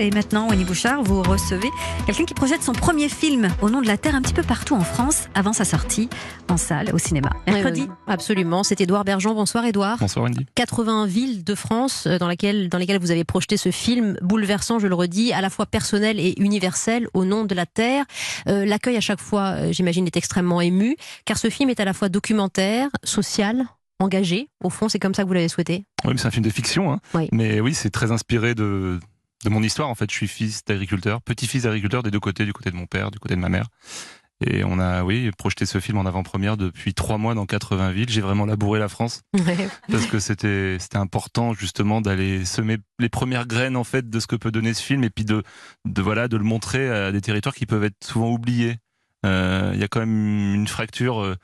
Et maintenant, Winnie Bouchard, vous recevez quelqu'un qui projette son premier film au nom de la Terre un petit peu partout en France avant sa sortie en salle au cinéma. Mercredi. Oui, absolument. C'est Édouard Bergeon. Bonsoir Édouard. Bonsoir Wendy. 80 villes de France euh, dans, laquelle, dans lesquelles vous avez projeté ce film bouleversant, je le redis, à la fois personnel et universel au nom de la Terre. Euh, l'accueil à chaque fois, euh, j'imagine, est extrêmement ému, car ce film est à la fois documentaire, social, engagé. Au fond, c'est comme ça que vous l'avez souhaité? Oui, c'est un film de fiction, hein. Oui. mais oui, c'est très inspiré de, de mon histoire. En fait, je suis fils d'agriculteur, petit-fils d'agriculteur des deux côtés, du côté de mon père, du côté de ma mère. Et on a, oui, projeté ce film en avant-première depuis trois mois dans 80 villes. J'ai vraiment labouré la France Ouais. parce que c'était c'était important justement d'aller semer les premières graines en fait de ce que peut donner ce film et puis de de voilà de le montrer à des territoires qui peuvent être souvent oubliés. Euh, Il y a quand même une fracture euh,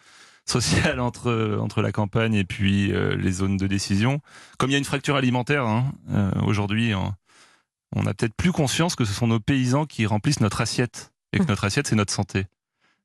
sociale entre entre la campagne et puis euh, les zones de décision. Comme il y a une fracture alimentaire hein, euh, aujourd'hui, on a peut-être plus conscience que ce sont nos paysans qui remplissent notre assiette et que Mmh. notre assiette c'est notre santé.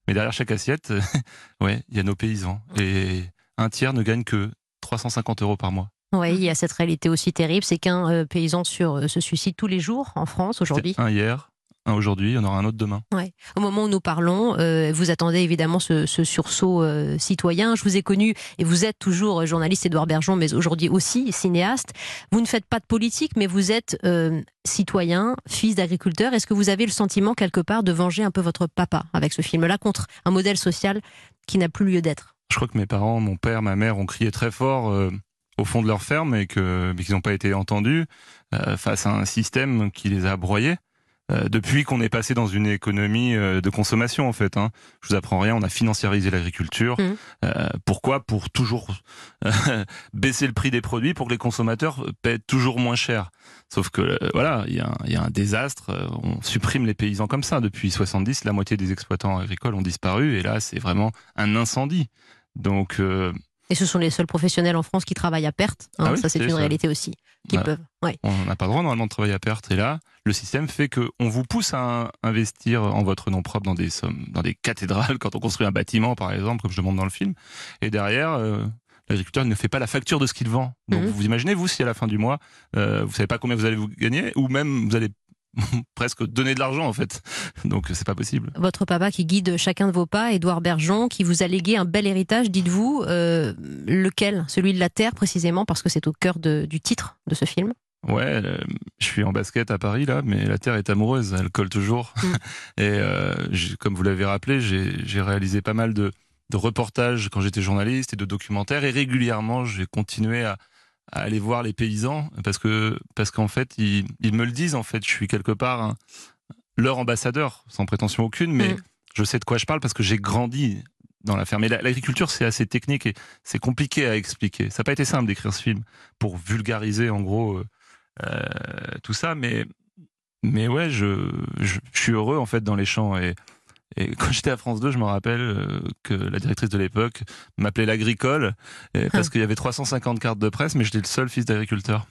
Mais derrière chaque assiette, ouais, il y a nos paysans et un tiers ne gagne que 350 euros par mois. Oui, il y a cette réalité aussi terrible, c'est qu'un euh, paysan sur euh, se suicide tous les jours en France aujourd'hui. Un hier, un aujourd'hui, il y en aura un autre demain. Ouais. Au moment où nous parlons, euh, vous attendez évidemment ce, ce sursaut euh, citoyen. Je vous ai connu et vous êtes toujours journaliste Édouard Bergeon, mais aujourd'hui aussi cinéaste. Vous ne faites pas de politique, mais vous êtes euh, citoyen, fils d'agriculteur. Est-ce que vous avez le sentiment quelque part de venger un peu votre papa avec ce film-là contre un modèle social qui n'a plus lieu d'être? Je crois que mes parents, mon père, ma mère ont crié très fort euh, au fond de leur ferme et que mais qu'ils n'ont pas été entendus euh, face à un système qui les a broyés. Euh, depuis qu'on est passé dans une économie euh, de consommation en fait, hein. je vous apprends rien, on a financiarisé l'agriculture. Mhm. Euh, pourquoi? Pour toujours euh, baisser le prix des produits pour que les consommateurs paient toujours moins cher. Sauf que euh, voilà, il y, a un- il y a un désastre. On supprime les paysans comme ça depuis 70. La moitié des exploitants agricoles ont disparu et là c'est vraiment un incendie. Donc euh, Et ce sont les seuls professionnels en France qui travaillent à perte. hein. Ah oui, ça, c'est une ça. réalité aussi. Qui Voilà. peuvent. Ouais. on n'a pas le droit normalement de travailler à perte. Et là, le système fait que on vous pousse à investir en votre nom propre dans des sommes, dans des cathédrales quand on construit un bâtiment, par exemple, comme je le montre dans le film. Et derrière, euh, l'agriculteur ne fait pas la facture de ce qu'il vend. Donc Mhm. vous imaginez, vous, si à la fin du mois, euh, vous savez pas combien vous allez vous gagner, ou même vous allez presque donner de l'argent en fait. Donc c'est pas possible. Votre papa qui guide chacun de vos pas, Édouard Bergeon, qui vous a légué un bel héritage, dites-vous, euh, lequel? Celui de la terre précisément, parce que c'est au cœur de- du titre de ce film? Ouais, euh, je suis en basket à Paris là, mais la terre est amoureuse, elle colle toujours. Mm. Et euh, comme vous l'avez rappelé, j'ai j'ai réalisé pas mal de, de reportages quand j'étais journaliste et de documentaires, et régulièrement j'ai continué à, à aller voir les paysans parce que parce qu'en fait ils, ils me le disent en fait, je suis quelque part leur ambassadeur, sans prétention aucune, mais Mm. je sais de quoi je parle parce que j'ai grandi dans la ferme. Et la- l'agriculture, c'est assez technique et c'est compliqué à expliquer. Ça n'a pas été simple d'écrire ce film pour vulgariser en gros euh, euh, tout ça, mais mais ouais, je, je, je suis heureux en fait dans les champs et et quand j'étais à France 2, je me rappelle euh, que la directrice de l'époque m'appelait l'agricole et- parce qu'il y avait 350 cartes de presse, mais j'étais le seul fils d'agriculteur.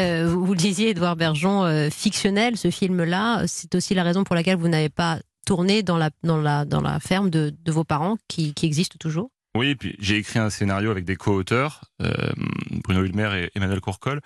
Euh, vous le disiez, Édouard Bergeon, euh, fictionnel, ce film-là, c'est aussi la raison pour laquelle vous n'avez pas tourné dans la, dans la, dans la ferme de, de vos parents, qui, qui existe toujours? Oui, puis j'ai écrit un scénario avec des co-auteurs, euh, Bruno Hulmer et Emmanuel Courcol.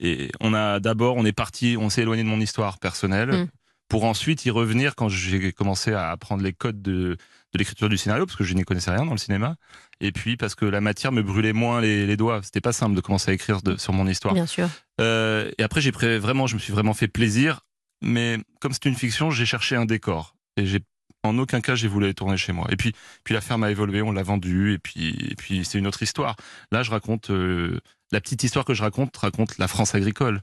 Et on a d'abord, on est parti, on s'est éloigné de mon histoire personnelle, Mm. Pour ensuite y revenir quand j'ai commencé à apprendre les codes de, de l'écriture du scénario, parce que je n'y connaissais rien dans le cinéma. Et puis parce que la matière me brûlait moins les, les doigts. C'était pas simple de commencer à écrire de- sur mon histoire. Bien sûr. Euh, et après, j'ai vraiment, je me suis vraiment fait plaisir. Mais comme c'est une fiction, j'ai cherché un décor. Et j'ai, en aucun cas, j'ai voulu tourner chez moi. Et puis, puis la ferme a évolué, on l'a vendue. Et puis, et puis c'est une autre histoire. Là, je raconte, euh, la petite histoire que je raconte, raconte la France agricole.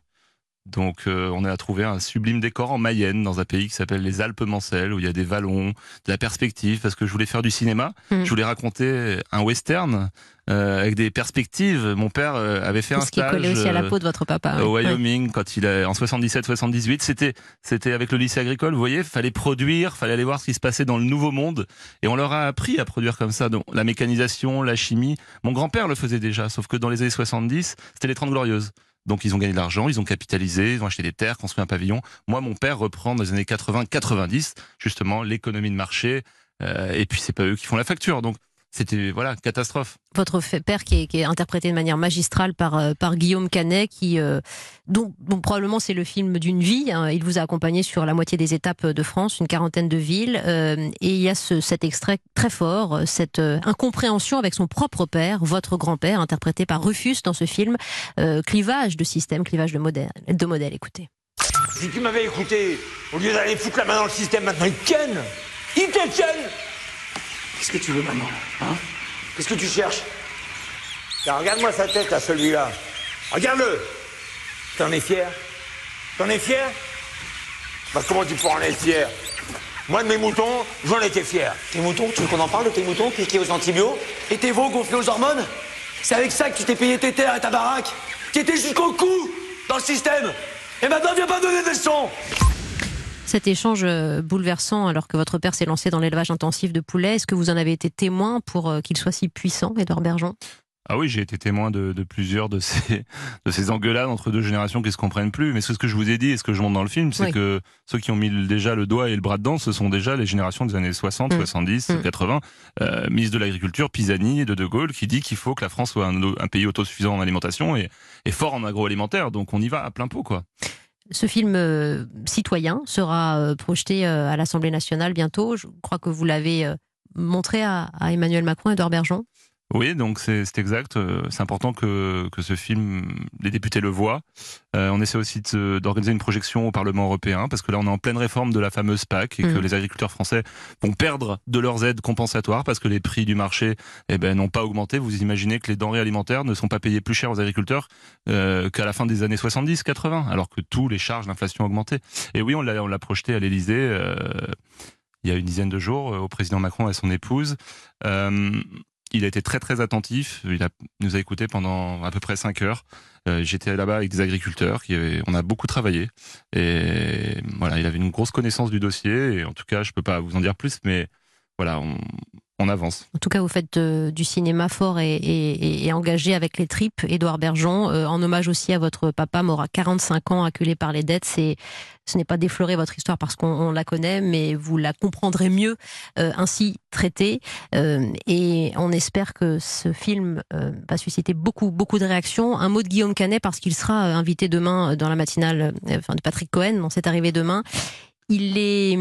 Donc, euh, on a trouvé un sublime décor en Mayenne, dans un pays qui s'appelle les Alpes Mancelles, où il y a des vallons, de la perspective, parce que je voulais faire du cinéma. Mhm. Je voulais raconter un western euh, avec des perspectives. Mon père euh, avait fait un Ce qui stage collait aussi à la euh, peau de votre papa. au. Wyoming quand il est en 77-78. C'était c'était avec le lycée agricole. Vous voyez, fallait produire, fallait aller voir ce qui se passait dans le nouveau monde. Et on leur a appris à produire comme ça. Donc la mécanisation, la chimie. Mon grand-père le faisait déjà, sauf que dans les années 70, c'était les 30 glorieuses. Donc ils ont gagné de l'argent, ils ont capitalisé, ils ont acheté des terres, construit un pavillon. Moi, mon père reprend dans les années 80-90 justement l'économie de marché. euh, et puis c'est pas eux qui font la facture. Donc c'était voilà catastrophe. Votre père qui est, qui est, interprété de manière magistrale par euh, par Guillaume Canet, qui euh, donc, probablement c'est le film d'une vie. Hein. Il vous a accompagné sur la moitié des étapes de France, une quarantaine de villes, euh, et il y a ce, cet extrait très fort, cette incompréhension avec son propre père, votre grand-père, interprété par Rufus dans ce film. clivage de système, clivage de modèle. De modèle. Écoutez. Si tu m'avais écouté, au lieu d'aller foutre la main dans le système, maintenant il ken, il te ken. Qu'est-ce que tu veux maintenant hein? Qu'est-ce que tu cherches? Regarde-moi sa tête à celui-là. Regarde-le! T'en es fier? T'en es fier? Bah, Comment tu pourras en être fier? Moi, de mes moutons, j'en étais fier. Tes moutons Tu veux qu'on en parle de tes moutons piqués aux antibiotiques Et tes veaux gonflés aux hormones? C'est avec ça que tu t'es payé tes terres et ta baraque Qui était jusqu'au cou dans le système. Et maintenant, viens pas donner des leçons cet échange euh, bouleversant alors que votre père s'est lancé dans l'élevage intensif de poulets. Est-ce que vous en avez été témoin pour euh, qu'il soit si puissant, Edouard Bergeon? Ah oui, j'ai été témoin de, plusieurs de ces, de ces engueulades entre deux générations qui se comprennent plus. Mais ce que je vous ai dit et ce que je montre dans le film, c'est que ceux qui ont mis déjà le doigt et le bras dedans, ce sont déjà les générations des années 60, 70, 80. ministre de l'Agriculture, Pisani et de De Gaulle, qui dit qu'il faut que la France soit un, pays autosuffisant en alimentation et, et fort en agroalimentaire. Donc on y va à plein pot, quoi. Ce film euh, citoyen sera euh, projeté euh, à l'Assemblée nationale bientôt. Je crois que vous l'avez montré à, Emmanuel Macron et Edouard Bergeon. Oui, donc c'est exact. Euh, c'est important que, que ce film, les députés le voient. Euh, on essaie aussi d'organiser une projection au Parlement européen parce que là, on est en pleine réforme de la fameuse PAC et que mm. les agriculteurs français vont perdre de leurs aides compensatoires parce que les prix du marché eh ben, n'ont pas augmenté. Vous imaginez que les denrées alimentaires ne sont pas payées plus cher aux agriculteurs euh, qu'à la fin des années 70-80, alors que tous les charges d'inflation ont augmenté. Et oui, on l'a projeté à l'Élysée. Euh, il y a une dizaine de jours au président Macron et son épouse. Euh, il a été très très attentif. Il a, nous a écouté pendant à peu près cinq heures. Euh, J'étais là-bas avec des agriculteurs. Qui on a beaucoup travaillé. Et voilà, il avait une grosse connaissance du dossier. Et en tout cas, je peux pas vous en dire plus, mais voilà, on avance. En tout cas, vous faites euh, du cinéma fort et, engagé avec les tripes. Édouard Bergeon, euh, en hommage aussi à votre papa, mort à 45 ans, acculé par les dettes. C'est, ce n'est pas déflorer votre histoire parce qu'on la connaît, mais vous la comprendrez mieux euh, ainsi traitée. et on espère que ce film va susciter beaucoup, beaucoup de réactions. Un mot de Guillaume Canet parce qu'il sera invité demain dans la matinale, enfin de Patrick Cohen, dans cette arrivée demain. Il est,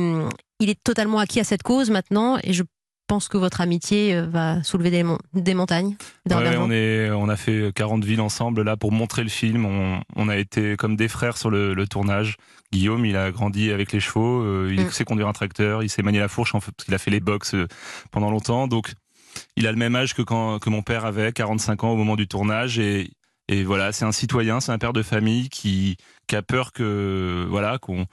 il est totalement acquis à cette cause maintenant et je pense que votre amitié euh, va soulever des, des montagnes on, est, on a fait 40 villes ensemble là pour montrer le film. On, a été comme des frères sur le, tournage. Guillaume, il a grandi avec les chevaux, euh, il mm. sait conduire un tracteur, il sait manier la fourche en fait, parce qu'il a fait les box euh, pendant longtemps. Donc, il a le même âge que quand que mon père avait, 45 ans au moment du tournage. Et, et voilà, c'est un citoyen, c'est un père de famille qui, qui a peur que voilà qu'on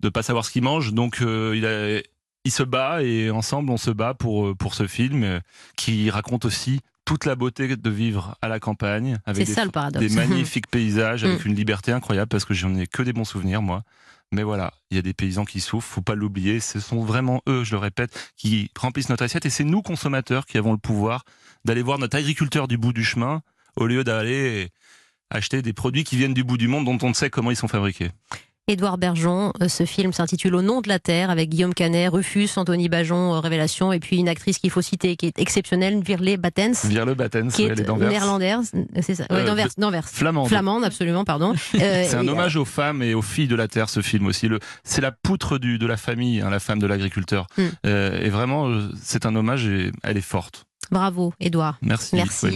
de pas savoir ce qu'il mange. Donc, il a il se bat et ensemble on se bat pour euh, pour ce film euh, qui raconte aussi toute la beauté de vivre à la campagne avec des, magnifiques paysages avec mm. une liberté incroyable parce que j'en ai que des bons souvenirs moi. Mais voilà, il y a des paysans qui souffrent, faut pas l'oublier. Ce sont vraiment eux, je le répète, qui remplissent notre assiette et c'est nous consommateurs qui avons le pouvoir d'aller voir notre agriculteur du bout du chemin au lieu d'aller acheter des produits qui viennent du bout du monde dont on ne sait comment ils sont fabriqués. Édouard Bergeon. Euh, ce film s'intitule Au nom de la terre avec Guillaume Canet, Rufus, Anthony Bajon, euh, Révélation, et puis une actrice qu'il faut citer qui est exceptionnelle, Virle Battens. Virle Battens, qui est néerlandaise, c'est ça, euh, d'Anvers, Flamande. Flamande, absolument, pardon. c'est un hommage aux femmes et aux filles de la terre, ce film aussi. Le, c'est la poutre du, de la famille, hein, la femme de l'agriculteur. Hmm. et vraiment, c'est un hommage et elle est forte. Bravo, Édouard. Merci. Merci.